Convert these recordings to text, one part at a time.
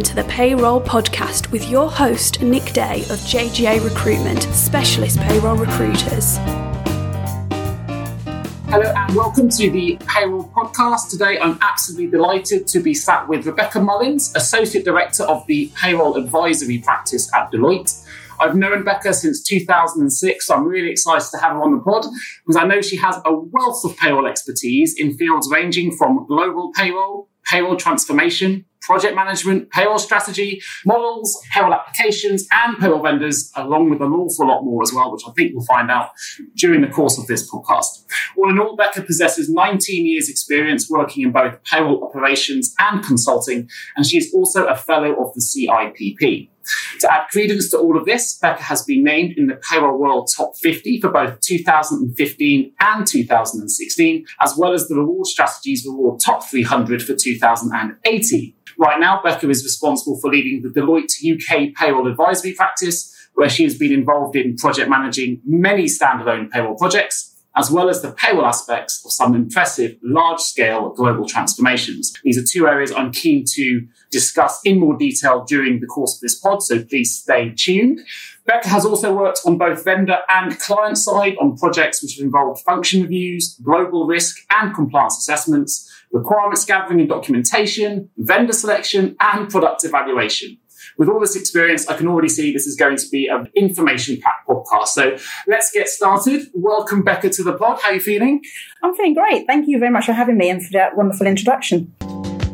welcome to the Payroll Podcast with your host, Nick Day of JGA Recruitment, specialist payroll recruiters. Hello and welcome to the Payroll Podcast. Today I'm absolutely delighted to be sat with Rebecca Mullins, Associate Director of the Payroll Advisory Practice at Deloitte. I've known Becca since 2006, so I'm really excited to have her on the pod because I know she has a wealth of payroll expertise in fields ranging from global payroll, payroll transformation, project management, payroll strategy, models, payroll applications, and payroll vendors, along with an awful lot more as well, which I think we'll find out during the course of this podcast. All in all, Becca possesses 19 years' experience working in both payroll operations and consulting, and she is also a fellow of the CIPP. To add credence to all of this, Becca has been named in the Payroll World Top 50 for both 2015 and 2016, as well as the Reward Strategy's Reward Top 300 for 2018. Right now, Becca is responsible for leading the Deloitte UK payroll advisory practice, where she has been involved in project managing many standalone payroll projects as well as the payroll aspects of some impressive large scale global transformations. These are two areas I'm keen to discuss in more detail during the course of this pod, so please stay tuned. Becca has also worked on both vendor and client side on projects which have involved function reviews, global risk and compliance assessments, requirements gathering and documentation, vendor selection, and product evaluation with all this experience, I can already see this is going to be an information packed podcast. So let's get started. Welcome, Becca, to the pod. How are you feeling? I'm feeling great. Thank you very much for having me and for that wonderful introduction.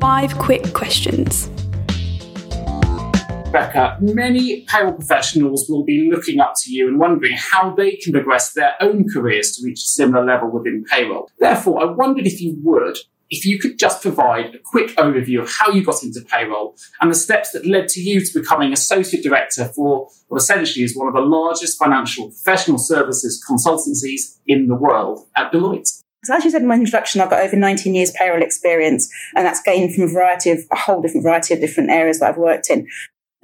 Five quick questions. Becca, many payroll professionals will be looking up to you and wondering how they can progress their own careers to reach a similar level within payroll. Therefore, I wondered if you would if you could just provide a quick overview of how you got into payroll and the steps that led to you to becoming associate director for what essentially is one of the largest financial professional services consultancies in the world at Deloitte. So as you said in my introduction, I've got over 19 years payroll experience, and that's gained from a variety of a whole different variety of different areas that I've worked in.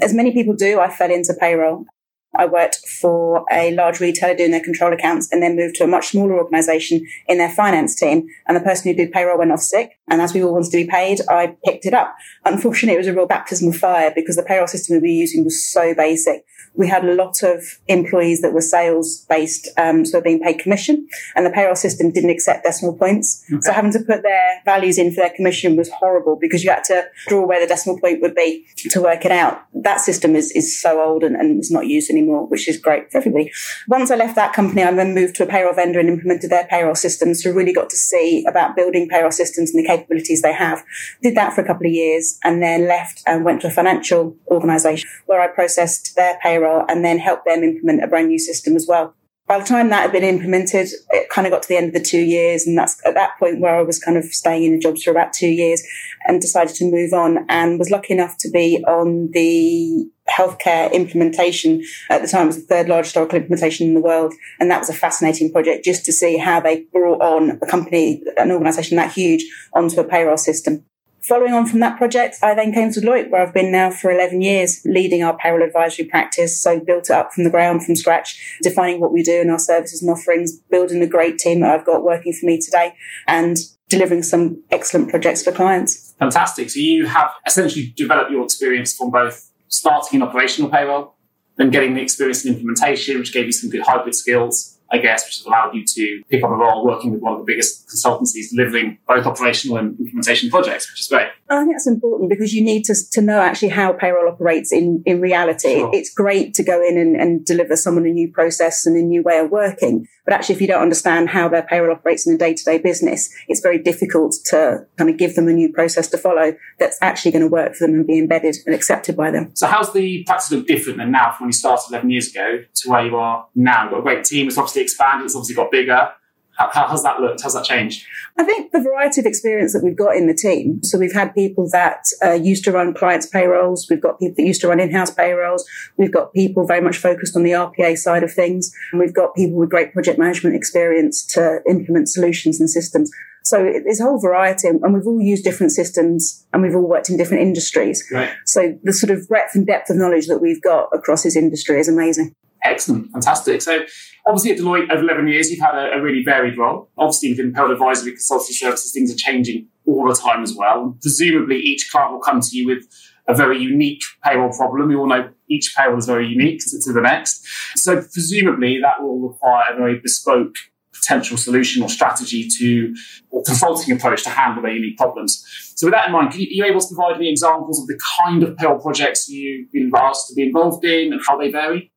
As many people do, I fell into payroll I worked for a large retailer doing their control accounts and then moved to a much smaller organization in their finance team. And the person who did payroll went off sick. And as we all wanted to be paid, I picked it up. Unfortunately, it was a real baptism of fire because the payroll system we were using was so basic we had a lot of employees that were sales based, um, so being paid commission, and the payroll system didn't accept decimal points. Okay. So having to put their values in for their commission was horrible because you had to draw where the decimal point would be to work it out. That system is, is so old and, and it's not used anymore, which is great for everybody. Once I left that company, I then moved to a payroll vendor and implemented their payroll systems. So really got to see about building payroll systems and the capabilities they have. Did that for a couple of years and then left and went to a financial organization where I processed their payroll and then helped them implement a brand new system as well. By the time that had been implemented, it kind of got to the end of the two years. And that's at that point where I was kind of staying in the jobs for about two years and decided to move on and was lucky enough to be on the healthcare implementation at the time it was the third largest Oracle implementation in the world. And that was a fascinating project just to see how they brought on a company, an organization that huge onto a payroll system. Following on from that project, I then came to Deloitte, where I've been now for 11 years, leading our payroll advisory practice. So built it up from the ground, from scratch, defining what we do in our services and offerings, building a great team that I've got working for me today, and delivering some excellent projects for clients. Fantastic. So you have essentially developed your experience from both starting in operational payroll, then getting the experience in implementation, which gave you some good hybrid skills, I guess, which has allowed you to pick up a role working with one of the biggest consultancies delivering both operational and implementation projects, which is great. I think that's important because you need to, to know actually how payroll operates in, in reality. Sure. It's great to go in and, and deliver someone a new process and a new way of working. But actually, if you don't understand how their payroll operates in a day to day business, it's very difficult to kind of give them a new process to follow that's actually going to work for them and be embedded and accepted by them. So, how's the practice look different than now from when you started 11 years ago to where you are now? You've got a great team. It's obviously expanded. It's obviously got bigger. How, how has that looked? How's that changed? I think the variety of experience that we've got in the team. So we've had people that uh, used to run clients' payrolls. We've got people that used to run in-house payrolls. We've got people very much focused on the RPA side of things. And we've got people with great project management experience to implement solutions and systems. So there's a whole variety, and we've all used different systems, and we've all worked in different industries. Right. So the sort of breadth and depth of knowledge that we've got across this industry is amazing. Excellent, fantastic. So, obviously, at Deloitte, over 11 years, you've had a, a really varied role. Obviously, within payroll advisory consultancy services, things are changing all the time as well. Presumably, each client will come to you with a very unique payroll problem. We all know each payroll is very unique to, to the next. So presumably that will require a very bespoke potential solution or strategy to or consulting approach to handle their unique problems. So with that in mind, you, are you able to provide me examples of the kind of payroll projects you've been asked to be involved in and how they vary?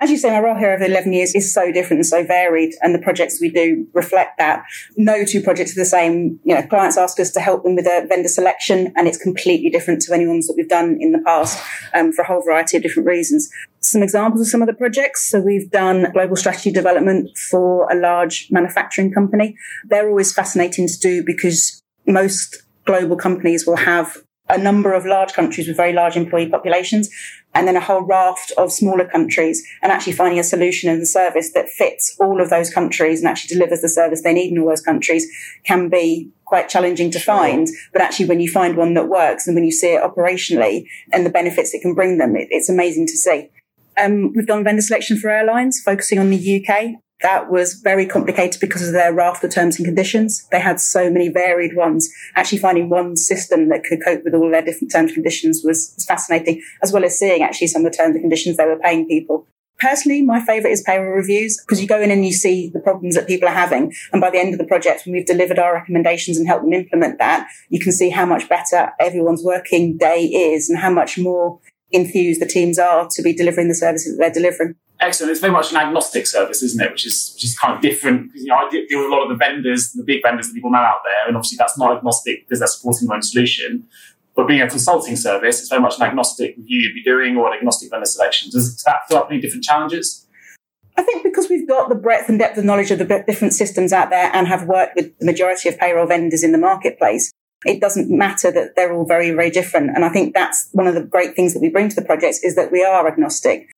As you say, my role here over 11 years is so different and so varied, and the projects we do reflect that. No two projects are the same. You know, clients ask us to help them with a vendor selection, and it's completely different to any ones that we've done in the past um, for a whole variety of different reasons. Some examples of some of the projects. So we've done global strategy development for a large manufacturing company. They're always fascinating to do because most global companies will have a number of large countries with very large employee populations and then a whole raft of smaller countries and actually finding a solution and a service that fits all of those countries and actually delivers the service they need in all those countries can be quite challenging to find. But actually, when you find one that works and when you see it operationally and the benefits it can bring them, it, it's amazing to see. Um, we've done vendor selection for airlines, focusing on the UK. That was very complicated because of their raft of terms and conditions. They had so many varied ones. Actually finding one system that could cope with all their different terms and conditions was, was fascinating, as well as seeing actually some of the terms and conditions they were paying people. Personally, my favorite is payroll reviews because you go in and you see the problems that people are having. And by the end of the project, when we've delivered our recommendations and helped them implement that, you can see how much better everyone's working day is and how much more enthused the teams are to be delivering the services that they're delivering. Excellent. It's very much an agnostic service, isn't it? Which is which is kind of different. You know, I deal with a lot of the vendors, the big vendors that people know out there, and obviously that's not agnostic because they're supporting their own solution. But being a consulting service, it's very much an agnostic review you'd be doing or an agnostic vendor selection. Does, does that throw up any different challenges? I think because we've got the breadth and depth of knowledge of the different systems out there and have worked with the majority of payroll vendors in the marketplace, it doesn't matter that they're all very, very different. And I think that's one of the great things that we bring to the projects is that we are agnostic.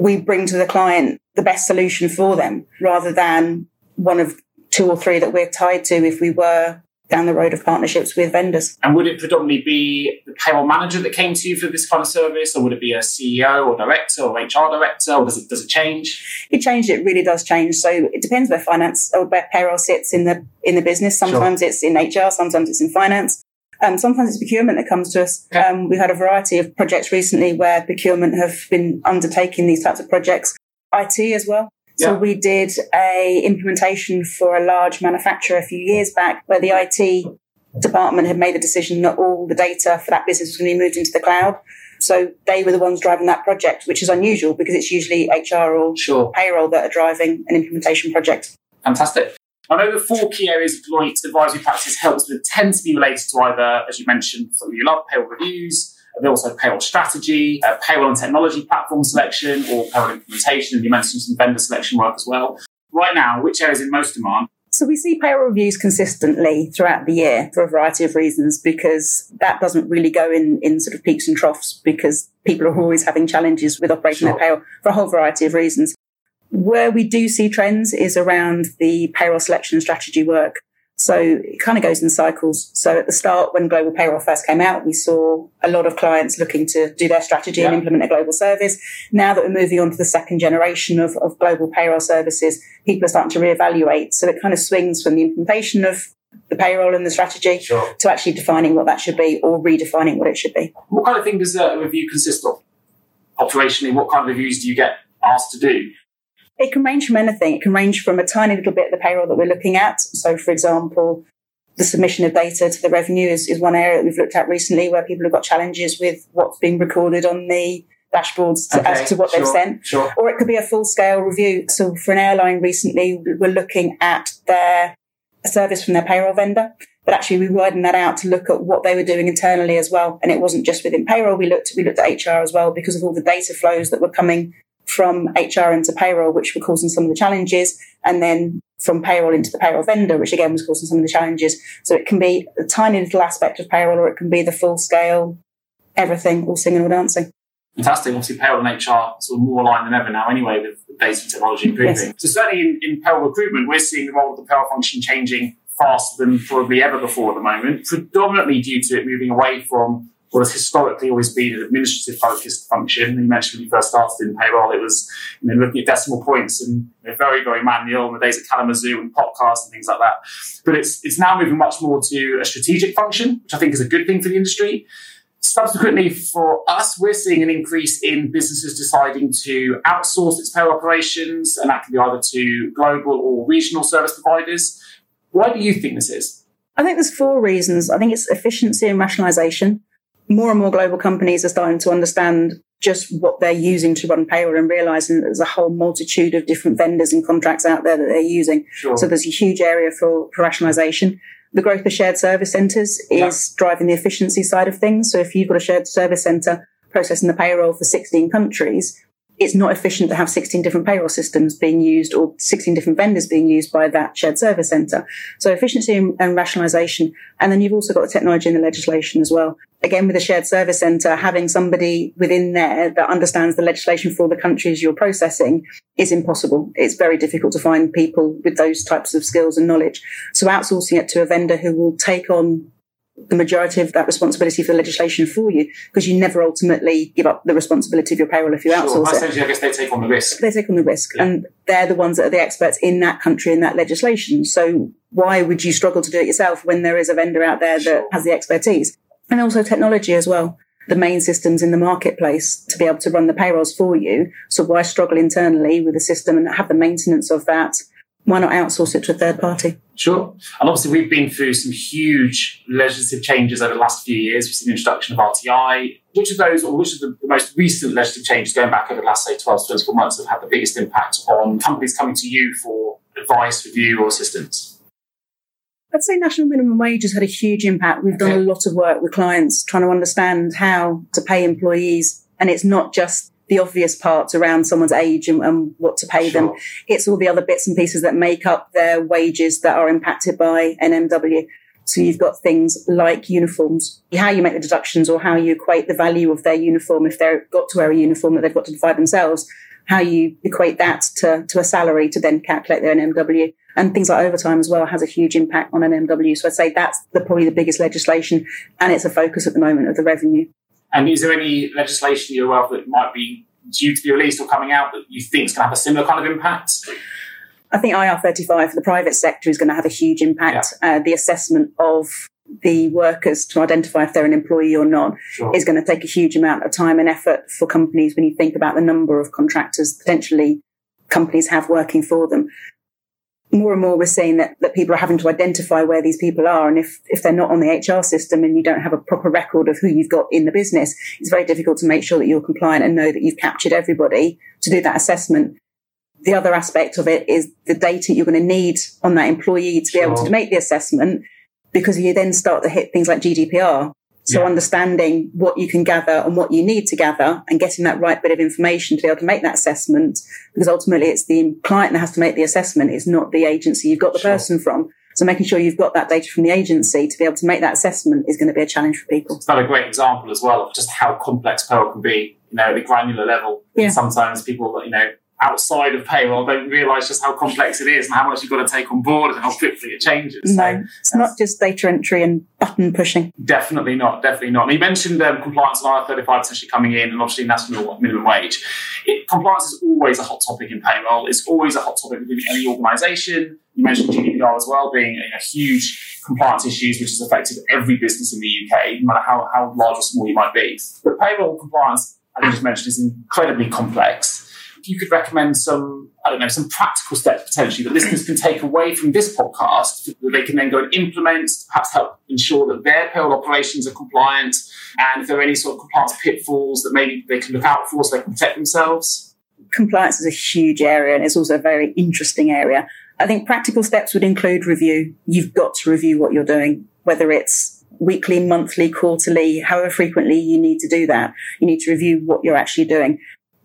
We bring to the client the best solution for them rather than one of two or three that we're tied to if we were down the road of partnerships with vendors. And would it predominantly be the payroll manager that came to you for this kind of service, or would it be a CEO or director or HR director, or does it does it change? It changes. It really does change. So it depends where finance or where payroll sits in the in the business. Sometimes sure. it's in HR, sometimes it's in finance. Um, sometimes it's procurement that comes to us. Um, we've had a variety of projects recently where procurement have been undertaking these types of projects. IT as well. So we did a implementation for a large manufacturer a few years back where the IT department had made the decision that all the data for that business was going to be moved into the cloud. So they were the ones driving that project, which is unusual because it's usually HR or sure. payroll that are driving an implementation project. Fantastic. I know the four key areas of Deloitte advisory practice helps with tend to be related to either, as you mentioned, something you love, payroll reviews, they also payroll strategy, uh, payroll and technology platform selection, or payroll implementation. And you mentioned some vendor selection work as well. Right now, which areas in most demand? So we see payroll reviews consistently throughout the year for a variety of reasons because that doesn't really go in, in sort of peaks and troughs because people are always having challenges with operating sure. their payroll for a whole variety of reasons. Where we do see trends is around the payroll selection and strategy work. So it kind of goes in cycles. So at the start, when global payroll first came out, we saw a lot of clients looking to do their strategy yeah. and implement a global service. Now that we're moving on to the second generation of, of global payroll services, people are starting to reevaluate. So it kind of swings from the implementation of the payroll and the strategy sure. to actually defining what that should be or redefining what it should be. What kind of thing does a review consist of? Operationally, what kind of reviews do you get asked to do? It can range from anything. It can range from a tiny little bit of the payroll that we're looking at. So, for example, the submission of data to the revenue is, is one area that we've looked at recently where people have got challenges with what's being recorded on the dashboards to, okay, as to what sure, they've sent. Sure. Or it could be a full scale review. So for an airline recently, we're looking at their service from their payroll vendor. But actually we widened that out to look at what they were doing internally as well. And it wasn't just within payroll. We looked, we looked at HR as well because of all the data flows that were coming from HR into payroll, which were causing some of the challenges, and then from payroll into the payroll vendor, which again was causing some of the challenges. So it can be a tiny little aspect of payroll, or it can be the full scale, everything, all singing, all dancing. Fantastic. Obviously, payroll and HR sort of more aligned than ever now, anyway, with the data and technology improving. Yes. So certainly in, in payroll recruitment, we're seeing the role of the payroll function changing faster than probably ever before at the moment, predominantly due to it moving away from what has historically always been an administrative focused function. You mentioned when you first started in payroll, it was you know, looking at decimal points and you know, very, very manual in the days of Kalamazoo and Popcast and things like that. But it's, it's now moving much more to a strategic function, which I think is a good thing for the industry. Subsequently, for us, we're seeing an increase in businesses deciding to outsource its payroll operations, and that can be either to global or regional service providers. Why do you think this is? I think there's four reasons. I think it's efficiency and rationalization. More and more global companies are starting to understand just what they're using to run payroll and realizing that there's a whole multitude of different vendors and contracts out there that they're using. Sure. So there's a huge area for, for rationalization. The growth of shared service centers is yeah. driving the efficiency side of things. So if you've got a shared service center processing the payroll for 16 countries, it's not efficient to have 16 different payroll systems being used or 16 different vendors being used by that shared service center. So efficiency and, and rationalization. And then you've also got the technology and the legislation as well. Again, with a shared service center, having somebody within there that understands the legislation for the countries you're processing is impossible. It's very difficult to find people with those types of skills and knowledge. So outsourcing it to a vendor who will take on the majority of that responsibility for the legislation for you because you never ultimately give up the responsibility of your payroll if you sure. outsource Essentially, it. I guess they take on the risk. They take on the risk, yeah. and they're the ones that are the experts in that country in that legislation. So why would you struggle to do it yourself when there is a vendor out there that sure. has the expertise and also technology as well? The main systems in the marketplace to be able to run the payrolls for you. So why struggle internally with the system and have the maintenance of that why not outsource it to a third party? Sure. And obviously, we've been through some huge legislative changes over the last few years. We've seen the introduction of RTI. Which of those, or which of the, most recent legislative changes going back over the last, say, 12 to 24 months have had the biggest impact on companies coming to you for advice, review, or assistance? I'd say national minimum wage has had a huge impact. We've done a lot of work with clients trying to understand how to pay employees. And it's not just the obvious parts around someone's age and, and what to pay sure. them. It's all the other bits and pieces that make up their wages that are impacted by NMW. So you've got things like uniforms, how you make the deductions or how you equate the value of their uniform if they've got to wear a uniform that they've got to provide themselves, how you equate that to, to a salary to then calculate their NMW. And things like overtime as well has a huge impact on an NMW. So I'd say that's the, probably the biggest legislation and it's a focus at the moment of the revenue. And is there any legislation you're aware of that might be due to be released or coming out that you think is going to have a similar kind of impact? I think IR35 for the private sector is going to have a huge impact. Yeah. Uh, the assessment of the workers to identify if they're an employee or not sure. is going to take a huge amount of time and effort for companies when you think about the number of contractors potentially companies have working for them more and more we're seeing that, that people are having to identify where these people are. And if, if they're not on the HR system and you don't have a proper record of who you've got in the business, it's very difficult to make sure that you're compliant and know that you've captured everybody to do that assessment. The other aspect of it is the data you're going to need on that employee to be able to make the assessment because you then start to hit things like GDPR. So yeah. understanding what you can gather and what you need to gather and getting that right bit of information to be able to make that assessment, because ultimately it's the client that has to make the assessment. It's not the agency you've got the sure. person from. So making sure you've got that data from the agency to be able to make that assessment is going to be a challenge for people. It's not a great example as well of just how complex payroll can be, you know, at the granular level. Yeah. Sometimes people, you know, outside of payroll don't realise just how complex it is and how much you've got to take on board and how quickly it changes. No, so, it's not just data entry and button pushing. Definitely not. Definitely not. And you mentioned um, compliance and IR35 potentially coming in and obviously national minimum wage. It, compliance is always a hot topic in payroll. It's always a hot topic within any organisation. You mentioned GDPR as well being a, a huge compliance issues which has affected every business in the UK, no matter how, how large or small you might be. But payroll compliance, as I just mentioned, is incredibly complex you could recommend some, I don't know, some practical steps potentially that listeners can take away from this podcast that they can then go and implement, perhaps help ensure that their payroll operations are compliant, and if there are any sort of compliance pitfalls that maybe they can look out for so they can protect themselves? Compliance is a huge area and it's also a very interesting area. I think practical steps would include review. You've got to review what you're doing, whether it's weekly, monthly, quarterly, however frequently you need to do that. You need to review what you're actually doing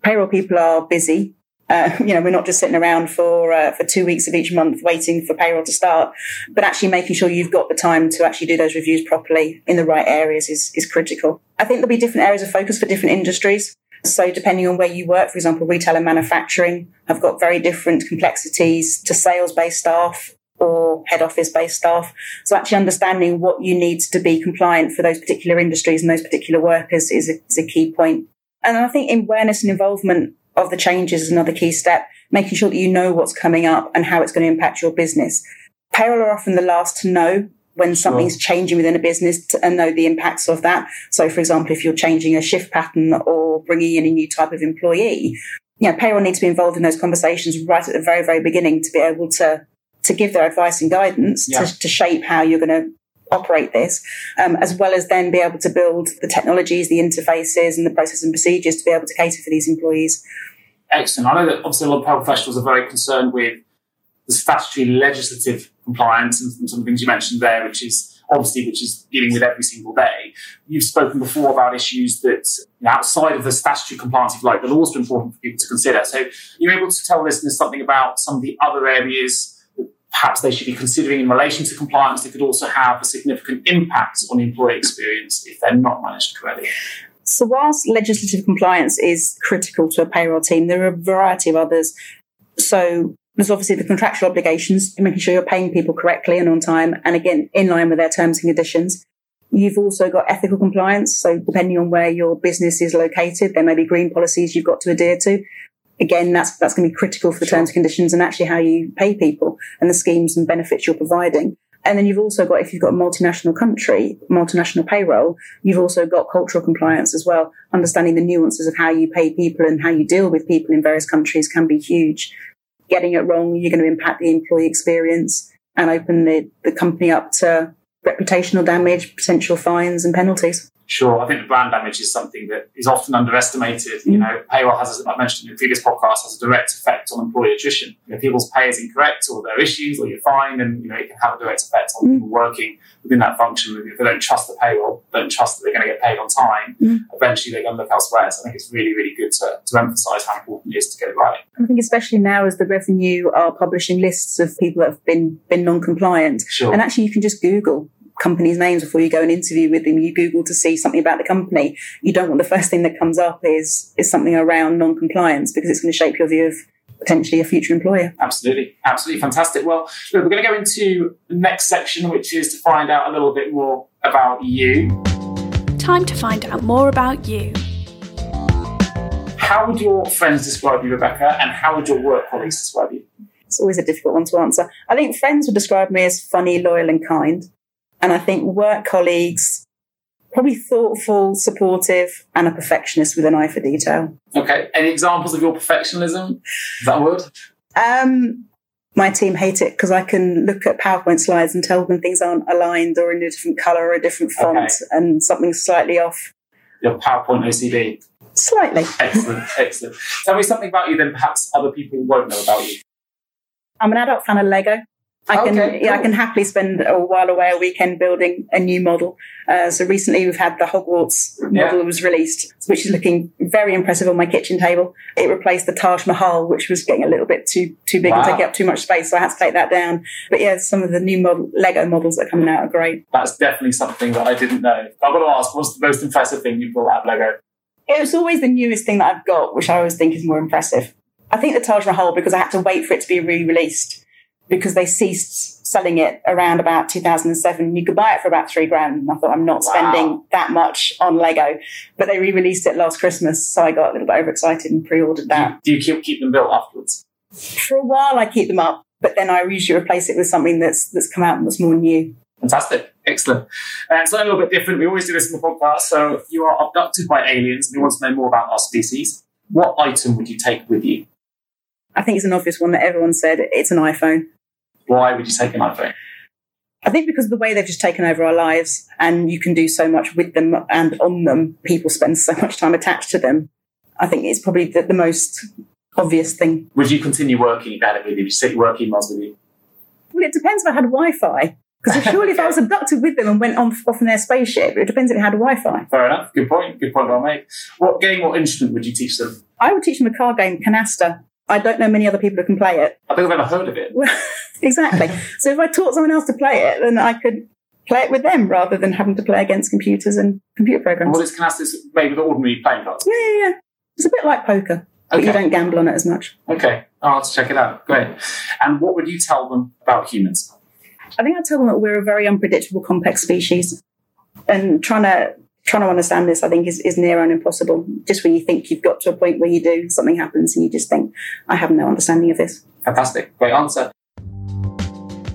payroll people are busy. Uh, you know, we're not just sitting around for uh, for two weeks of each month waiting for payroll to start, but actually making sure you've got the time to actually do those reviews properly in the right areas is is critical. I think there'll be different areas of focus for different industries. So depending on where you work, for example, retail and manufacturing have got very different complexities to sales based staff or head office based staff. So actually understanding what you need to be compliant for those particular industries and those particular workers is a, is a key point. And I think awareness and involvement of the changes is another key step, making sure that you know what's coming up and how it's going to impact your business. Payroll are often the last to know when something's sure. changing within a business to, and know the impacts of that. So, for example, if you're changing a shift pattern or bringing in a new type of employee, you know, payroll needs to be involved in those conversations right at the very, very beginning to be able to to give their advice and guidance yeah. to, to, shape how you're going to operate this, um, as well as then be able to build the technologies, the interfaces, and the processes and procedures to be able to cater for these employees. Excellent. I know that obviously a lot of payroll professionals are very concerned with the statutory legislative compliance and, some of the things you mentioned there, which is obviously, which is dealing with every single day. You've spoken before about issues that you know, outside of the statutory compliance, if you like, but also important for people to consider. So you're able to tell listeners something about some of the other areas perhaps they should be considering in relation to compliance that could also have a significant impact on employee experience if they're not managed correctly. So, whilst legislative compliance is critical to a payroll team, there are a variety of others. So, there's obviously the contractual obligations, making sure you're paying people correctly and on time, and again, in line with their terms and conditions. You've also got ethical compliance. So depending on where your business is located, there may be green policies you've got to adhere to. Again, that's, that's going to be critical for the sure. terms and conditions and actually how you pay people and the schemes and benefits you're providing. And then you've also got, if you've got a multinational country, multinational payroll, you've also got cultural compliance as well. Understanding the nuances of how you pay people and how you deal with people in various countries can be huge getting it wrong, you're going to impact the employee experience and open the, the company up to reputational damage, potential fines and penalties. Sure, I think the brand damage is something that is often underestimated. Mm. You know, payroll has, as I mentioned in the previous podcast, has a direct effect on employee attrition. You know, people's pay is incorrect, or there are issues, or you're fine, and you know it can have a direct effect on mm. people working within that function. If they don't trust the payroll, don't trust that they're going to get paid on time, mm. eventually they're going to look elsewhere. So I think it's really, really good to, to emphasise how important it is to get it right. I think especially now as the revenue are publishing lists of people that have been been non-compliant, sure. and actually you can just Google companies' names before you go and interview with them. You Google to see something about the company. You don't want the first thing that comes up is is something around non-compliance because it's going to shape your view of potentially a future employer. Absolutely, absolutely fantastic. Well, look, we're going to go into the next section, which is to find out a little bit more about you. Time to find out more about you. How would your friends describe you, Rebecca, and how would your work colleagues describe you? It's always a difficult one to answer. I think friends would describe me as funny, loyal, and kind. And I think work colleagues, probably thoughtful, supportive, and a perfectionist with an eye for detail. Okay. Any examples of your perfectionism? Is that word? Um, my team hate it because I can look at PowerPoint slides and tell when things aren't aligned or in a different color or a different font okay. and something's slightly off. Your PowerPoint OCD? Slightly. Excellent, excellent. Tell me something about you then perhaps other people won't know about you. I'm an adult fan of Lego. I can okay, yeah, I can happily spend a while away a weekend building a new model. Uh, so recently we've had the Hogwarts model yeah. was released, which is looking very impressive on my kitchen table. It replaced the Taj Mahal, which was getting a little bit too too big wow. and taking up too much space, so I had to take that down. But yeah, some of the new model, Lego models that are coming out are great. That's definitely something that I didn't know. I've got to ask, what's the most impressive thing you built out of Lego? It was always the newest thing that I've got, which I always think is more impressive. I think the Taj Mahal because I had to wait for it to be re-released because they ceased selling it around about 2007. You could buy it for about three grand. And I thought, I'm not wow. spending that much on Lego. But they re released it last Christmas. So I got a little bit overexcited and pre ordered that. Do you, do you keep, keep them built afterwards? For a while, I keep them up. But then I usually replace it with something that's, that's come out and that's more new. Fantastic. Excellent. Uh, it's a little bit different. We always do this in the podcast. So if you are abducted by aliens and you want to know more about our species. What item would you take with you? I think it's an obvious one that everyone said it's an iPhone. Why would you take an iPhone? I think because of the way they've just taken over our lives and you can do so much with them and on them, people spend so much time attached to them. I think it's probably the, the most obvious thing. Would you continue working if with you? Would you your work emails with you? Well, it depends if I had Wi Fi. Because surely if I was abducted with them and went on off in their spaceship, it depends if it had Wi Fi. Fair enough. Good point. Good point well made. What game or instrument would you teach them? I would teach them a card game, Canasta. I don't know many other people who can play it. I think I've ever heard of it. exactly. so if I taught someone else to play it, then I could play it with them rather than having to play against computers and computer programs. Well, this Canasta is made with ordinary playing cards. Yeah, yeah, yeah. It's a bit like poker, but you don't gamble on it as much. Okay, I'll have to check it out. Great. And what would you tell them about humans? I think I'd tell them that we're a very unpredictable, complex species, and trying to trying to understand this, I think, is, is near on impossible. Just when you think you've got to a point where you do, something happens and you just think, I have no understanding of this. Fantastic. Great answer.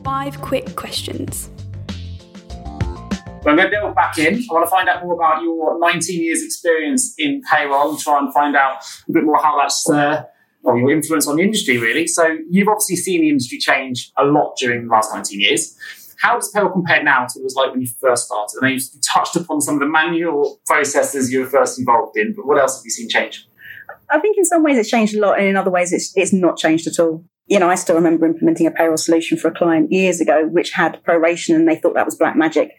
Five quick questions. I'm going to delve back in. I want to find out more about your 19 years experience in payroll and try and find out a bit more how that's uh, or your influence on the industry, really. So you've obviously seen the industry change a lot during the last 19 years. How does payroll compare now to what it was like when you first started? I know you touched upon some of the manual processes you were first involved in, but what else have you seen change? I think in some ways it's changed a lot, and in other ways it's, it's not changed at all. You know, I still remember implementing a payroll solution for a client years ago, which had proration, and they thought that was black magic.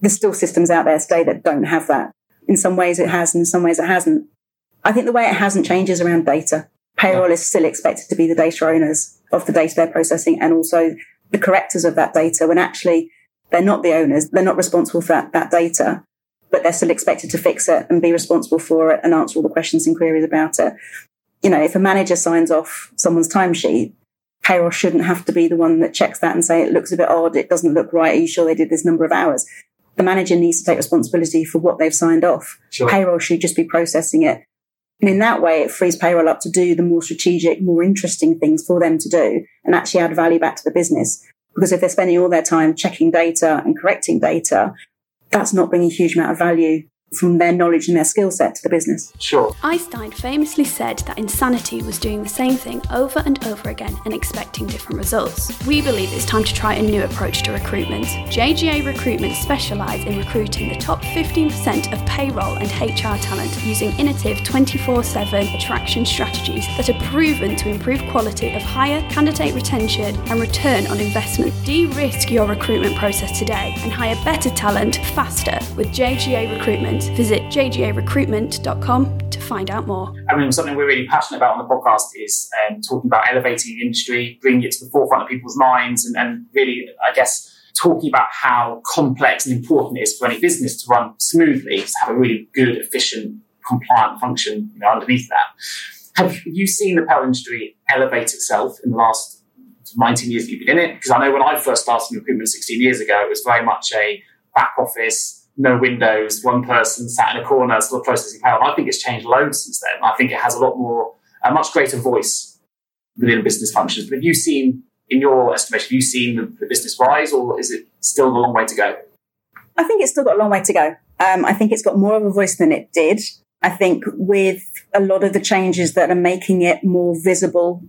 There's still systems out there today that don't have that. In some ways it has, and in some ways it hasn't. I think the way it hasn't changed is around data. Payroll is still expected to be the data owners of the data they're processing and also the correctors of that data when actually they're not the owners. They're not responsible for that, that data, but they're still expected to fix it and be responsible for it and answer all the questions and queries about it. You know, if a manager signs off someone's timesheet, payroll shouldn't have to be the one that checks that and say it looks a bit odd, it doesn't look right. Are you sure they did this number of hours? The manager needs to take responsibility for what they've signed off. Sure. Payroll should just be processing it and in that way, it frees payroll up to do the more strategic, more interesting things for them to do and actually add value back to the business. Because if they're spending all their time checking data and correcting data, that's not bringing a huge amount of value from their knowledge and their skill set to the business. Sure. Einstein famously said that insanity was doing the same thing over and over again and expecting different results. We believe it's time to try a new approach to recruitment. JGA Recruitment specialise in recruiting the top 15% of payroll and HR talent using innovative 24 7 attraction strategies that are proven to improve quality of higher candidate retention and return on investment. De risk your recruitment process today and hire better talent faster with JGA Recruitment recruitment, visit jgarecruitment.com to find out more. I mean, something we're really passionate about on the podcast is um, talking about elevating the industry, bringing it to the forefront of people's minds, and, and really, I guess, talking about how complex and important it is for any business to run smoothly, to have a really good, efficient, compliant function you know, underneath that. Have you seen the payroll industry elevate itself in the last 19 years that you've been in it? Because I know when I first started in recruitment 16 years ago, it was very much a back office, no windows, one person sat in a corner, sort of processing power. I think it's changed loads since then. I think it has a lot more, a much greater voice within business functions. But have you seen, in your estimation, have you seen the, the business rise, or is it still a long way to go? I think it's still got a long way to go. Um, I think it's got more of a voice than it did. I think with a lot of the changes that are making it more visible,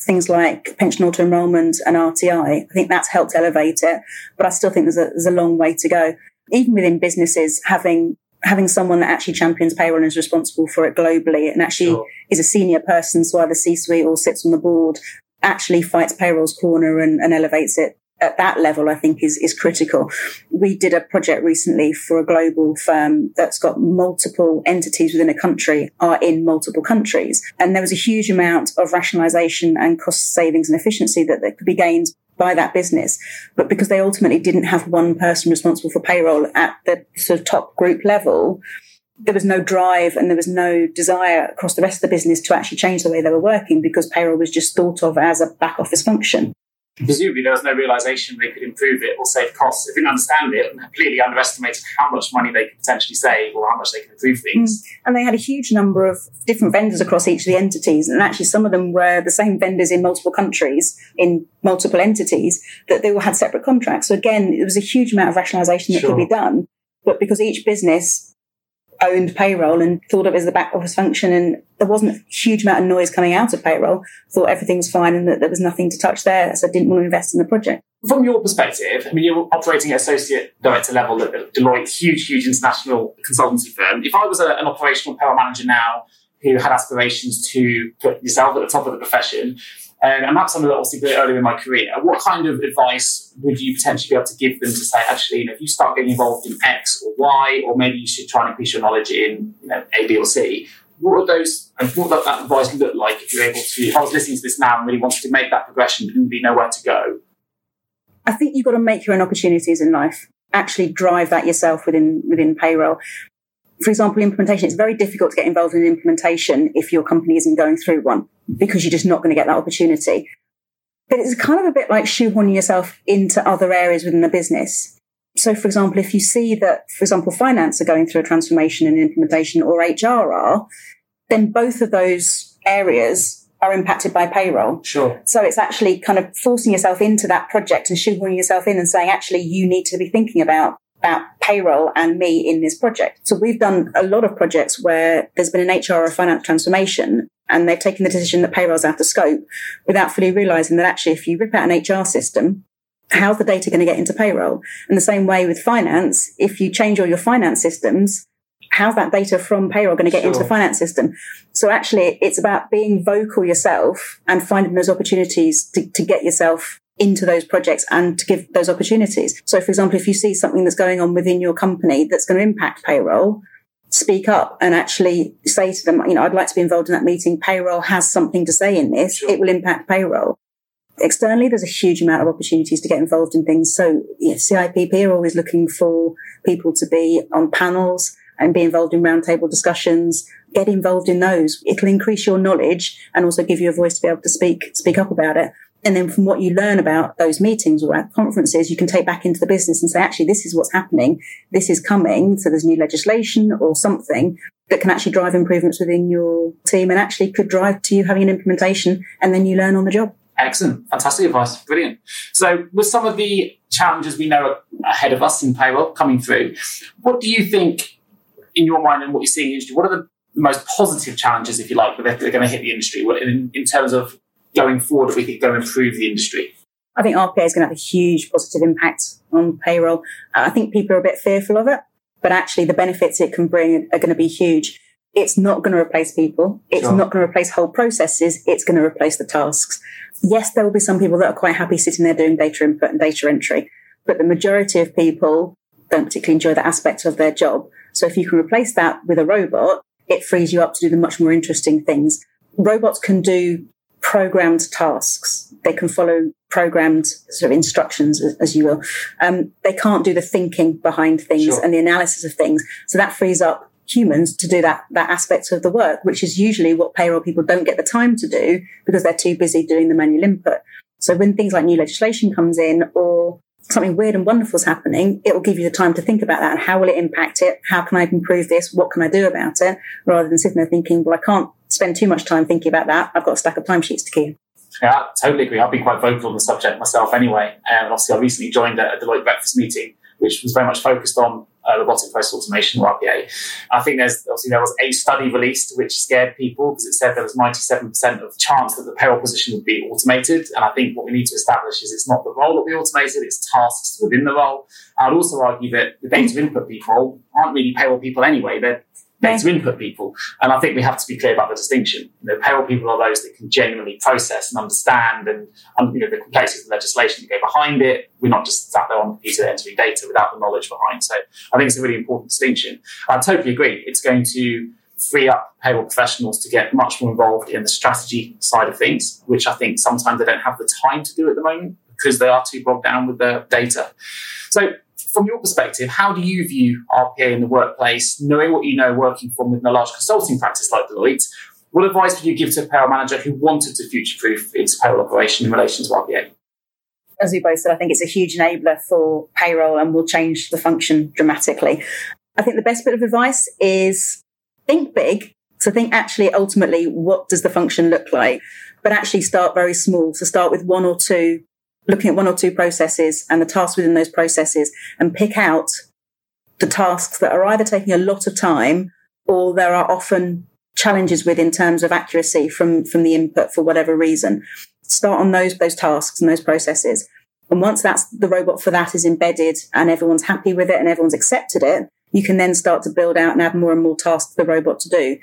things like pension auto enrollment and RTI, I think that's helped elevate it. But I still think there's a, there's a long way to go even within businesses, having having someone that actually champions payroll and is responsible for it globally and actually sure. is a senior person, so either C-suite or sits on the board, actually fights payroll's corner and, and elevates it at that level, I think is, is critical. We did a project recently for a global firm that's got multiple entities within a country are in multiple countries. And there was a huge amount of rationalization and cost savings and efficiency that, that could be gained by that business. But because they ultimately didn't have one person responsible for payroll at the sort of top group level, there was no drive and there was no desire across the rest of the business to actually change the way they were working because payroll was just thought of as a back office function presumably there was no realization they could improve it or save costs. They didn't understand it and completely underestimated how much money they could potentially save or how much they could improve things. Mm. And they had a huge number of different vendors across each of the entities. And actually, some of them were the same vendors in multiple countries, in multiple entities, that they all had separate contracts. So again, it was a huge amount of rationalization that sure. could be done. But because each business owned payroll and thought of it as the back office function. And there wasn't a huge amount of noise coming out of payroll. Thought everything was fine and that there was nothing to touch there. So I didn't want to invest in the project. From your perspective, I mean, you're operating at associate director level at Deloitte, huge, huge international consultancy firm. If I was a, an operational payroll manager now who had aspirations to put yourself at the top of the profession, um, and I'm a little obviously bit earlier in my career. What kind of advice would you potentially be able to give them to say, actually, you know, if you start getting involved in X or Y, or maybe you should try and increase your knowledge in you know, A, B, or C? What would those and what would that advice look like if you're able to? If I was listening to this now and really wanted to make that progression, but didn't really to go. I think you've got to make your own opportunities in life. Actually, drive that yourself within within payroll for example, implementation, it's very difficult to get involved in implementation if your company isn't going through one because you're just not going to get that opportunity. But it's kind of a bit like shoehorning yourself into other areas within the business. So, for example, if you see that, for example, finance are going through a transformation and implementation or HR are, then both of those areas are impacted by payroll. Sure. So it's actually kind of forcing yourself into that project and shoehorning yourself in and saying, actually, you need to be thinking about about payroll and me in this project. So we've done a lot of projects where there's been an HR or finance transformation and they've taken the decision that payroll's out of scope without fully realizing that actually if you rip out an HR system, how's the data going to get into payroll? And the same way with finance, if you change all your finance systems, how's that data from payroll going to get sure. into the finance system? So actually it's about being vocal yourself and finding those opportunities to, to get yourself into those projects and to give those opportunities. So, for example, if you see something that's going on within your company that's going to impact payroll, speak up and actually say to them, you know, I'd like to be involved in that meeting. Payroll has something to say in this. Sure. It will impact payroll. Externally, there's a huge amount of opportunities to get involved in things. So, yeah, CIPP are always looking for people to be on panels and be involved in roundtable discussions. Get involved in those. It'll increase your knowledge and also give you a voice to be able to speak, speak up about it. And then from what you learn about those meetings or at conferences, you can take back into the business and say, actually, this is what's happening. This is coming. So there's new legislation or something that can actually drive improvements within your team and actually could drive to you having an implementation and then you learn on the job. Excellent. Fantastic advice. Brilliant. So with some of the challenges we know ahead of us in payroll coming through, what do you think in your mind and what you're seeing in the industry, what are the most positive challenges, if you like, that are going to hit the industry in, in terms of going forward that we could go improve the industry? I think RPA is going to have a huge positive impact on payroll. Uh, I think people are a bit fearful of it, but actually the benefits it can bring are going to be huge. It's not going to replace people. It's sure. not going to replace whole processes. It's going to replace the tasks. Yes, there will be some people that are quite happy sitting there doing data input and data entry, but the majority of people don't particularly enjoy that aspect of their job. So if you can replace that with a robot, it frees you up to do the much more interesting things. Robots can do programmed tasks. They can follow programmed sort of instructions, as you will. Um, they can't do the thinking behind things sure. and the analysis of things. So that frees up humans to do that, that aspect of the work, which is usually what payroll people don't get the time to do because they're too busy doing the manual input. So when things like new legislation comes in or something weird and wonderful is happening, it will give you the time to think about that and how will it impact it? How can I improve this? What can I do about it? Rather than sitting there thinking, well, I can't spend too much time thinking about that. I've got a stack of timesheets to keep. Yeah, totally agree. I've been quite vocal on the subject myself anyway. And obviously, I recently joined a Deloitte breakfast meeting, which was very much focused on uh, robotic process automation or RPA. I think there's obviously there was a study released which scared people because it said there was 97% of chance that the payroll position would be automated. And I think what we need to establish is it's not the role that we automated, it's tasks within the role. I'd also argue that the data input people aren't really payroll people anyway. They're data input people. And I think we have to be clear about the distinction. You know, payroll people are those that can genuinely process and understand and, and you know, the complexities of the legislation that go behind it. We're not just sat there on the computer entering data without the knowledge behind. So I think it's a really important distinction. I totally agree. It's going to free up payroll professionals to get much more involved in the strategy side of things, which I think sometimes they don't have the time to do at the moment because they are too bogged down with their data. So from your perspective, how do you view RPA in the workplace, knowing what you know working from within a large consulting practice like Deloitte? What advice would you give to a payroll manager who wanted to future proof its payroll operation in relation to RPA? As we both said, I think it's a huge enabler for payroll and will change the function dramatically. I think the best bit of advice is think big. So think actually ultimately what does the function look like? But actually start very small. So start with one or two looking at one or two processes and the tasks within those processes and pick out the tasks that are either taking a lot of time or there are often challenges with in terms of accuracy from, from the input for whatever reason. Start on those, those tasks and those processes. And once that's the robot for that is embedded and everyone's happy with it and everyone's accepted it, you can then start to build out and add more and more tasks for the robot to do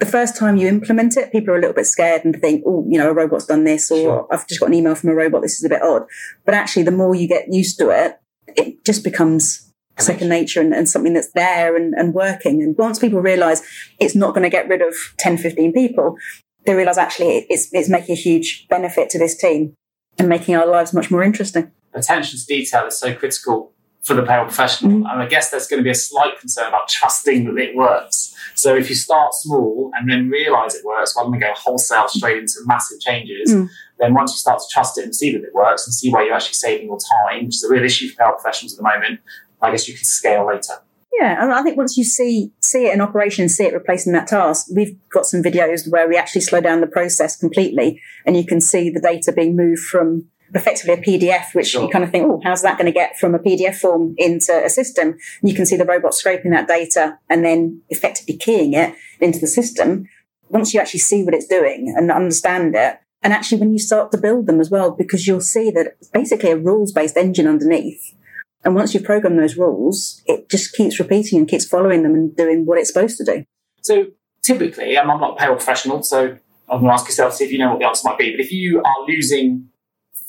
the first time you implement it, people are a little bit scared and think, oh, you know, a robot's done this, or sure. I've just got an email from a robot. This is a bit odd. But actually, the more you get used to it, it just becomes second nature and, and something that's there and, and working. And once people realize it's not going to get rid of 10, 15 people, they realize actually it's, it's making a huge benefit to this team and making our lives much more interesting. Attention to detail is so critical for the payroll professional. Mm-hmm. And I guess there's going to be a slight concern about trusting that it works. So if you start small and then realize it works rather than go wholesale straight into massive changes, mm. then once you start to trust it and see that it works and see where you're actually saving your time, which is a real issue for payroll professionals at the moment, I guess you can scale later. Yeah, and I think once you see see it in operation, see it replacing that task, we've got some videos where we actually slow down the process completely, and you can see the data being moved from effectively a PDF, which sure. you kind of think, oh, how's that going to get from a PDF form into a system? And you can see the robot scraping that data and then effectively keying it into the system. Once you actually see what it's doing and understand it, and actually when you start to build them as well, because you'll see that it's basically a rules based engine underneath. And once you program those rules, it just keeps repeating and keeps following them and doing what it's supposed to do. So typically, I'm not a payroll professional, so I'm going to ask yourself, see if you know what the answer might be. But if you are losing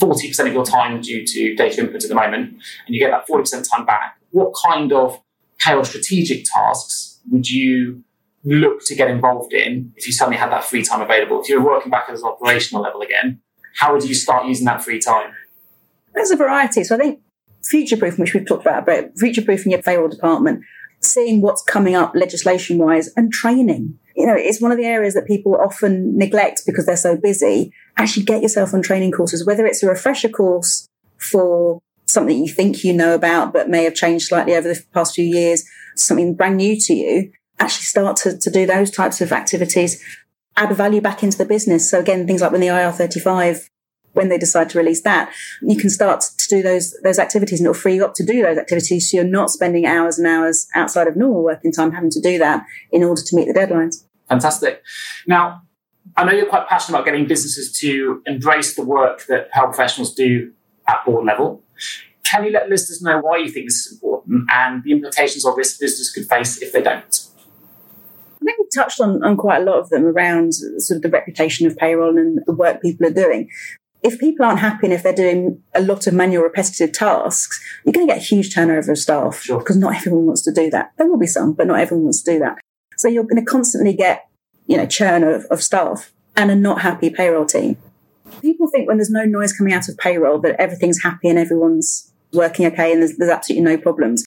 40% of your time due to data input at the moment, and you get that 40% time back, what kind of payroll strategic tasks would you look to get involved in if you suddenly had that free time available? If you're working back at an operational level again, how would you start using that free time? There's a variety. So I think future proofing, which we've talked about, but future proofing your payroll department, seeing what's coming up legislation wise and training. You know, it's one of the areas that people often neglect because they're so busy. Actually get yourself on training courses, whether it's a refresher course for something you think you know about, but may have changed slightly over the past few years, something brand new to you. Actually start to, to do those types of activities, add value back into the business. So again, things like when the IR35 when they decide to release that, you can start to do those those activities and it'll free you up to do those activities so you're not spending hours and hours outside of normal working time having to do that in order to meet the deadlines. Fantastic. Now, I know you're quite passionate about getting businesses to embrace the work that health professionals do at board level. Can you let listeners know why you think this is important and the implications of this business could face if they don't? I think we've touched on, on quite a lot of them around sort of the reputation of payroll and the work people are doing if people aren't happy and if they're doing a lot of manual repetitive tasks, you're going to get a huge turnover of staff sure. because not everyone wants to do that. There will be some, but not everyone wants to do that. So you're going to constantly get, you know, churn of, of staff and a not happy payroll team. People think when there's no noise coming out of payroll that everything's happy and everyone's working okay and there's, there's absolutely no problems.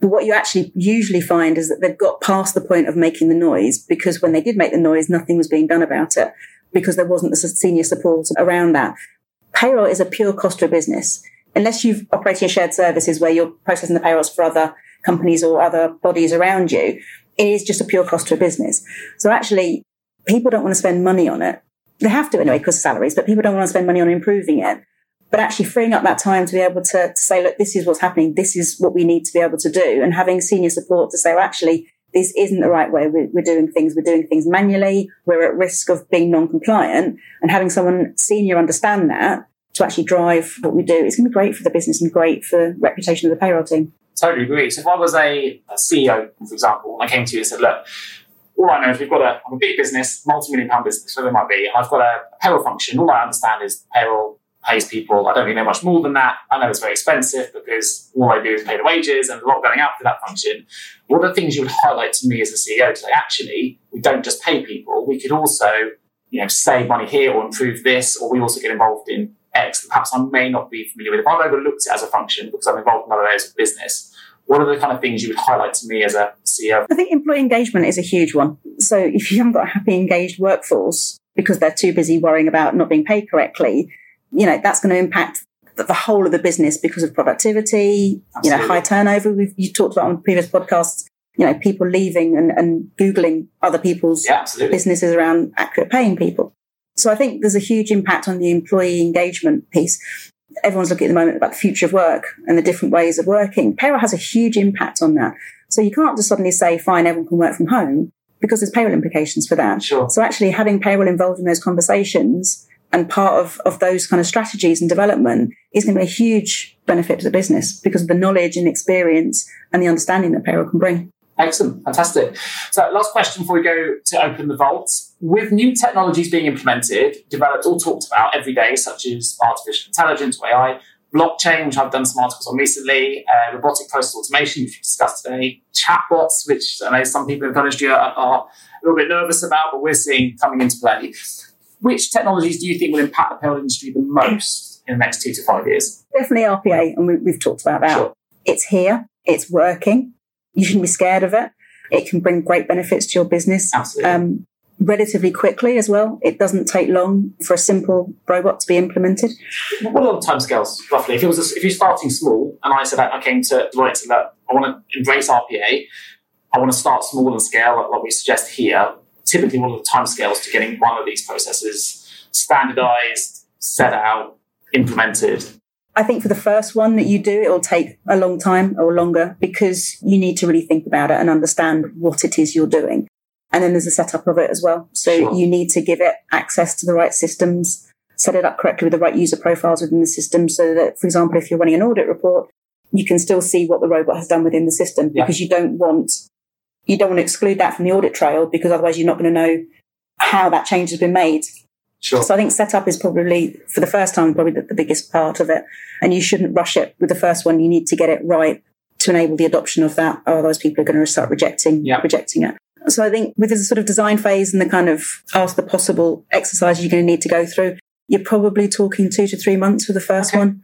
But what you actually usually find is that they've got past the point of making the noise because when they did make the noise, nothing was being done about it because there wasn't the senior support around that. Payroll is a pure cost to a business. Unless you've operating shared services where you're processing the payrolls for other companies or other bodies around you, it is just a pure cost to a business. So actually, people don't want to spend money on it. They have to anyway because of salaries, but people don't want to spend money on improving it. But actually freeing up that time to be able to, to say, look, this is what's happening. This is what we need to be able to do. And having senior support to say, well, actually, this isn't the right way we're, doing things. We're doing things manually. We're at risk of being non-compliant and having someone senior understand that to actually drive what we do. It's going to be great for the business and great for the reputation of the payroll team. Totally agree. So if I was a, a CEO, for example, and I came to you and said, look, all I know is we've got a, I'm a big business, multi-million pound business, whatever it might be, and I've got a payroll function. All I understand is payroll pays people. I don't really know much more than that. I know it's very expensive because all I do is pay the wages and a lot going out for that function. What are the things you would highlight to me as a CEO to say, actually, we don't just pay people, we could also, you know, save money here or improve this, or we also get involved in X that perhaps I may not be familiar with. If I've overlooked it as a function because I'm involved in other areas of business, what are the kind of things you would highlight to me as a CEO? I think employee engagement is a huge one. So if you haven't got a happy, engaged workforce because they're too busy worrying about not being paid correctly, you know, that's going to impact the whole of the business because of productivity, Absolutely. you know, high turnover. We've you talked about on previous podcasts, you know, people leaving and, and Googling other people's yeah, businesses around accurate paying people. So I think there's a huge impact on the employee engagement piece. Everyone's looking at the moment about the future of work and the different ways of working. Payroll has a huge impact on that. So you can't just suddenly say, fine, everyone can work from home because there's payroll implications for that. Sure. So actually having payroll involved in those conversations and part of, of those kind of strategies and development is going to be a huge benefit to the business because of the knowledge and experience and the understanding that payroll can bring. Excellent, fantastic. So, last question before we go to open the vaults. With new technologies being implemented, developed, or talked about every day, such as artificial intelligence or AI, blockchain, which I've done some articles on recently, uh, robotic process automation, which we discussed today, chatbots, which I know some people in the industry are, are a little bit nervous about, but we're seeing coming into play which technologies do you think will impact the payroll industry the most in the next two to five years? Definitely RPA, and we, have talked about that. Sure. It's here, it's working. You shouldn't be scared of it. It can bring great benefits to your business. Absolutely. Um, relatively quickly as well. It doesn't take long for a simple robot to be implemented. What are the timescales roughly? If it was a, if you're starting small, and I said I came to Deloitte and that I want to embrace RPA, I want to start small and scale, like we suggest here typically one of the timescales to getting one of these processes standardized, set out, implemented? I think for the first one that you do, it'll take a long time or longer because you need to really think about it and understand what it is you're doing. And then there's a setup of it as well. So sure. you need to give it access to the right systems, set it up correctly with the right user profiles within the system so that, for example, if you're running an audit report, you can still see what the robot has done within the system yeah. because you don't want you don't want to exclude that from the audit trail because otherwise you're not going to know how that change has been made. Sure. So I think setup is probably for the first time probably the, the biggest part of it, and you shouldn't rush it with the first one. You need to get it right to enable the adoption of that. Otherwise, people are going to start rejecting yeah. rejecting it. So I think with the sort of design phase and the kind of ask the possible exercises you're going to need to go through, you're probably talking two to three months for the first okay. one.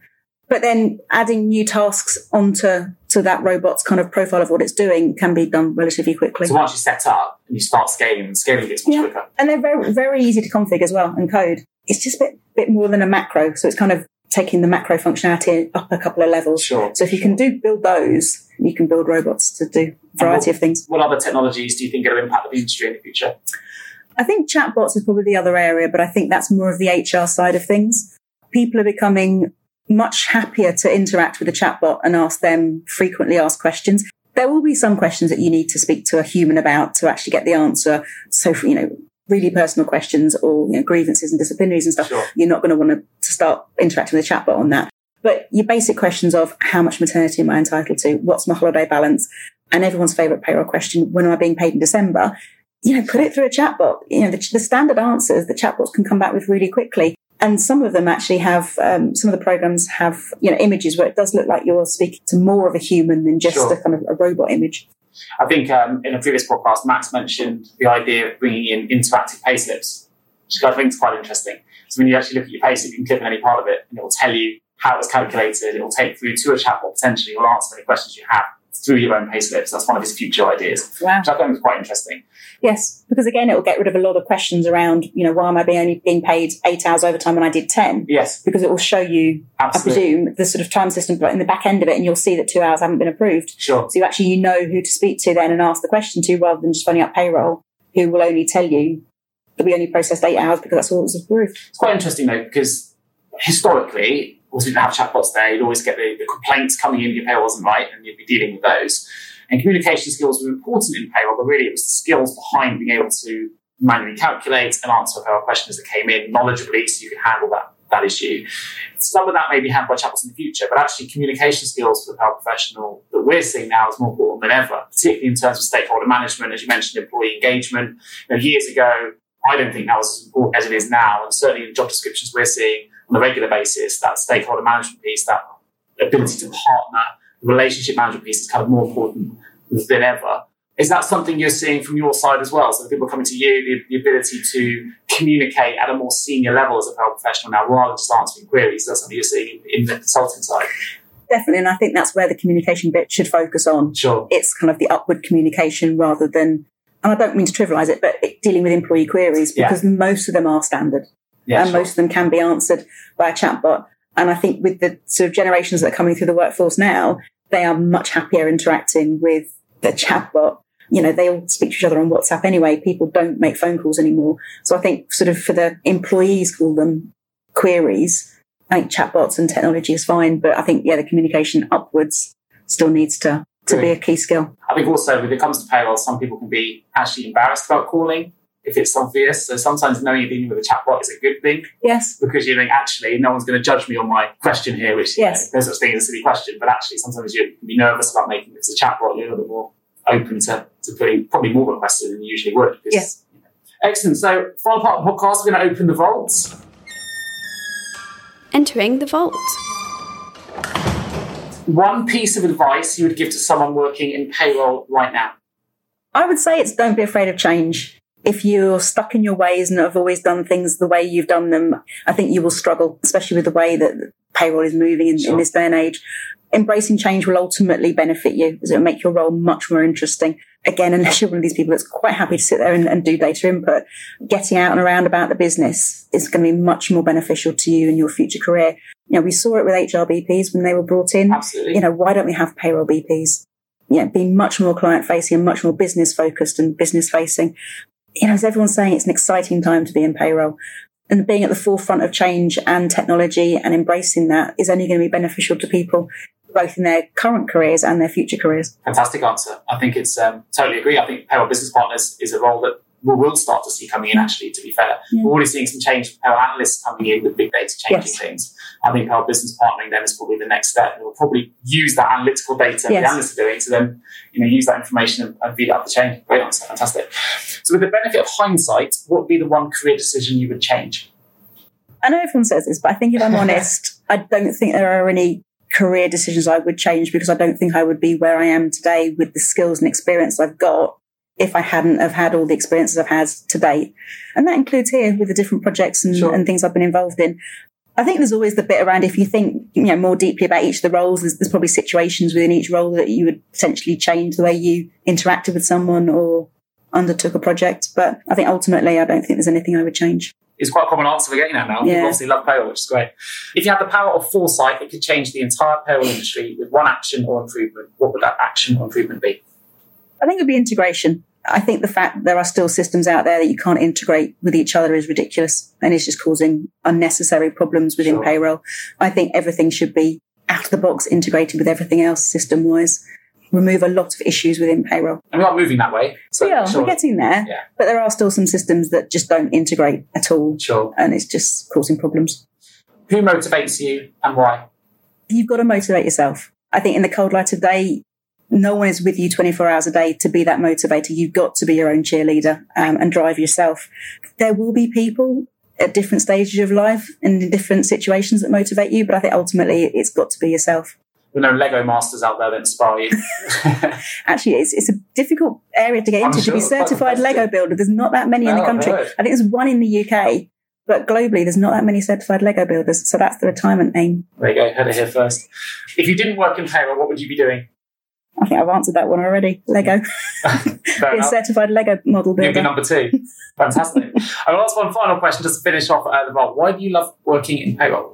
But then adding new tasks onto to that robot's kind of profile of what it's doing can be done relatively quickly. So once you set up and you start scaling, scaling gets much yeah. quicker. And they're very very easy to configure as well and code. It's just a bit bit more than a macro. So it's kind of taking the macro functionality up a couple of levels. Sure. So if you can do build those, you can build robots to do a variety what, of things. What other technologies do you think are going to impact the industry in the future? I think chatbots is probably the other area, but I think that's more of the HR side of things. People are becoming much happier to interact with a chatbot and ask them frequently asked questions. There will be some questions that you need to speak to a human about to actually get the answer. So, you know, really personal questions or you know, grievances and disciplinaries and stuff, sure. you're not going to want to start interacting with a chatbot on that. But your basic questions of how much maternity am I entitled to? What's my holiday balance? And everyone's favorite payroll question, when am I being paid in December? You know, put it through a chatbot. You know, the, the standard answers the chatbots can come back with really quickly. And some of them actually have, um, some of the programs have, you know, images where it does look like you're speaking to more of a human than just sure. a kind of a robot image. I think um, in a previous podcast, Max mentioned the idea of bringing in interactive payslips, which I think is quite interesting. So when you actually look at your payslip, you can click on any part of it and it will tell you how it was calculated. It will take you through to a chatbot potentially, or answer any questions you have through your own payslips. That's one of his future ideas, wow. which I think is quite interesting. Yes, because again, it will get rid of a lot of questions around, you know, why am I being only being paid eight hours overtime when I did 10? Yes. Because it will show you, Absolutely. I presume, the sort of time system in the back end of it, and you'll see that two hours haven't been approved. Sure. So you actually, you know who to speak to then and ask the question to rather than just phoning up payroll, who will only tell you that we only processed eight hours because that's all that was approved. It's quite interesting though, because historically, also didn't have chatbots there, you'd always get the, the complaints coming in, your payroll wasn't right, and you'd be dealing with those. And communication skills were important in payroll, but really it was the skills behind being able to manually calculate and answer payroll questions that came in knowledgeably so you could handle that, that issue. Some of that may be handled by chatbots in the future, but actually communication skills for the payroll professional that we're seeing now is more important than ever, particularly in terms of stakeholder management, as you mentioned, employee engagement. You know, years ago, I don't think that was as important as it is now. And certainly in job descriptions we're seeing on a regular basis, that stakeholder management piece, that ability to partner the relationship management piece is kind of more important than ever. Is that something you're seeing from your side as well? So the people coming to you, the, the ability to communicate at a more senior level as a professional now, rather than just answering queries. That's something you're seeing in, in the consulting side. Definitely, and I think that's where the communication bit should focus on. Sure, it's kind of the upward communication rather than, and I don't mean to trivialise it, but dealing with employee queries because yeah. most of them are standard, yeah, and sure. most of them can be answered by a chatbot. And I think with the sort of generations that are coming through the workforce now, they are much happier interacting with the chatbot. You know, they all speak to each other on WhatsApp anyway. People don't make phone calls anymore. So I think sort of for the employees, call them queries. I think chatbots and technology is fine, but I think, yeah, the communication upwards still needs to, to be a key skill. I think also when it comes to payroll, some people can be actually embarrassed about calling if it's obvious. So sometimes knowing you're dealing with a chatbot is a good thing. Yes. Because you think, actually, no one's going to judge me on my question here, which yes. you know, such thing as a silly question. But actually, sometimes you can be nervous about making this a chatbot. You're a little bit more open to, to putting probably more requests than you usually would. Because, yes. You know. Excellent. So, final part of the podcast, we're going to open the vaults. Entering the vault. One piece of advice you would give to someone working in payroll right now? I would say it's don't be afraid of change if you're stuck in your ways and have always done things the way you've done them, I think you will struggle, especially with the way that payroll is moving in, sure. in this day and age. Embracing change will ultimately benefit you as it will make your role much more interesting. Again, unless you're one of these people that's quite happy to sit there and, and do data input, getting out and around about the business is going to be much more beneficial to you in your future career. You know, we saw it with HR BPs when they were brought in. Absolutely. You know, why don't we have payroll BPs? Yeah, being much more client facing and much more business focused and business facing you know, as everyone's saying, it's an exciting time to be in payroll. And being at the forefront of change and technology and embracing that is only going to be beneficial to people both in their current careers and their future careers. Fantastic answer. I think it's um, totally agree. I think payroll business partners is a role that we will start to see coming in. Actually, to be fair, yeah. we're already seeing some change from analysts coming in with big data changing yes. things. I think payroll business partnering then is probably the next step. we'll probably use that analytical data yes. the analysts are doing to then you know use that information and, and feed up the chain. Great answer. Fantastic. So, with the benefit of hindsight, what would be the one career decision you would change? I know everyone says this, but I think if I'm honest, I don't think there are any career decisions I would change because I don't think I would be where I am today with the skills and experience I've got if I hadn't have had all the experiences I've had to date. And that includes here with the different projects and, sure. and things I've been involved in. I think there's always the bit around if you think you know more deeply about each of the roles, there's, there's probably situations within each role that you would potentially change the way you interacted with someone or undertook a project. But I think ultimately, I don't think there's anything I would change It's quite a common answer for getting that now. Yeah. People obviously love payroll, which is great. If you had the power of foresight, it could change the entire payroll industry with one action or improvement. What would that action or improvement be? I think it would be integration. I think the fact there are still systems out there that you can't integrate with each other is ridiculous and it's just causing unnecessary problems within sure. payroll. I think everything should be out of the box integrated with everything else system wise remove a lot of issues within payroll. And we are not moving that way. So yeah, sure. we're getting there. Yeah. But there are still some systems that just don't integrate at all. Sure. And it's just causing problems. Who motivates you and why? You've got to motivate yourself. I think in the cold light of day, no one is with you 24 hours a day to be that motivator. You've got to be your own cheerleader um, and drive yourself. There will be people at different stages of life and in different situations that motivate you, but I think ultimately it's got to be yourself there no Lego masters out there that inspire you? Actually, it's, it's a difficult area to get into sure, to be certified Lego builder. There's not that many in the oh, country. I think there's one in the UK, but globally there's not that many certified Lego builders. So that's the retirement aim. There you go. Heard it here first. If you didn't work in payroll, what would you be doing? I think I've answered that one already. Lego. be a certified Lego model builder. You'd be number two. Fantastic. I will ask one final question just to finish off uh, the role. Why do you love working in payroll?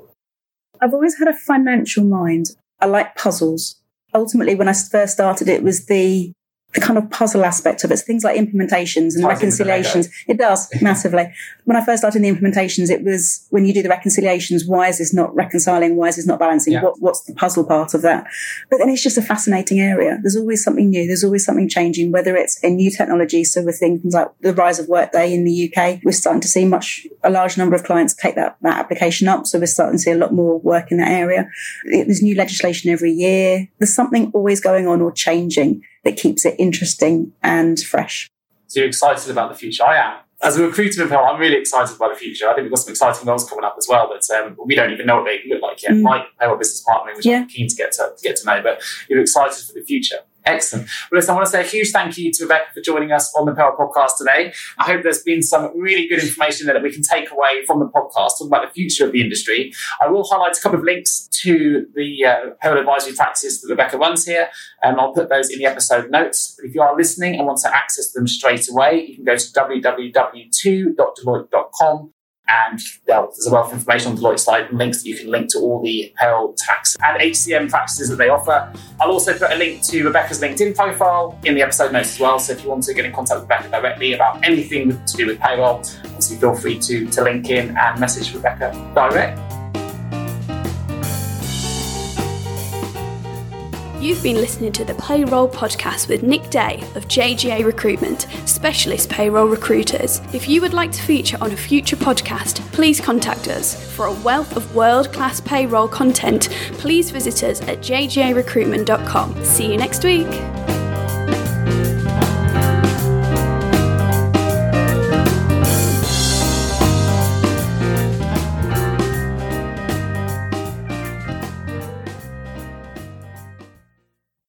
I've always had a financial mind. I like puzzles. Ultimately, when I first started, it was the the kind of puzzle aspect of it. So things like implementations and reconciliations. It does massively. When I first started in the implementations, it was when you do the reconciliations, why is this not reconciling? Why is this not balancing? Yeah. What, what's the puzzle part of that? But then it's just a fascinating area. There's always something new. There's always something changing, whether it's in new technology. So with things like the rise of Workday in the UK, we're starting to see much, a large number of clients take that, that application up. So we're starting to see a lot more work in that area. There's new legislation every year. There's something always going on or changing that keeps it interesting and fresh. So you're excited about the future? I am. As a recruiter in Pell, I'm really excited about the future. I think we've got some exciting roles coming up as well that um, we don't even know what they look like yet. Mm. Like payroll business partnering, which yeah. I'm keen to get to, to get to know. But you're excited for the future. Excellent. Well, listen, I want to say a huge thank you to Rebecca for joining us on the Payroll Podcast today. I hope there's been some really good information that we can take away from the podcast, talk about the future of the industry. I will highlight a couple of links to the uh, advisory practice that Rebecca runs here, and I'll put those in the episode notes. But if you are listening and want to access them straight away, you can go to www.deloitte.com and there's a wealth of information on Deloitte's site and links that you can link to all the payroll tax and HCM practices that they offer. I'll also put a link to Rebecca's LinkedIn profile in the episode notes as well. So if you want to get in contact with Rebecca directly about anything to do with payroll, obviously feel free to, to link in and message Rebecca direct. You've been listening to the Payroll Podcast with Nick Day of JGA Recruitment, specialist payroll recruiters. If you would like to feature on a future podcast, please contact us. For a wealth of world class payroll content, please visit us at jgarecruitment.com. See you next week.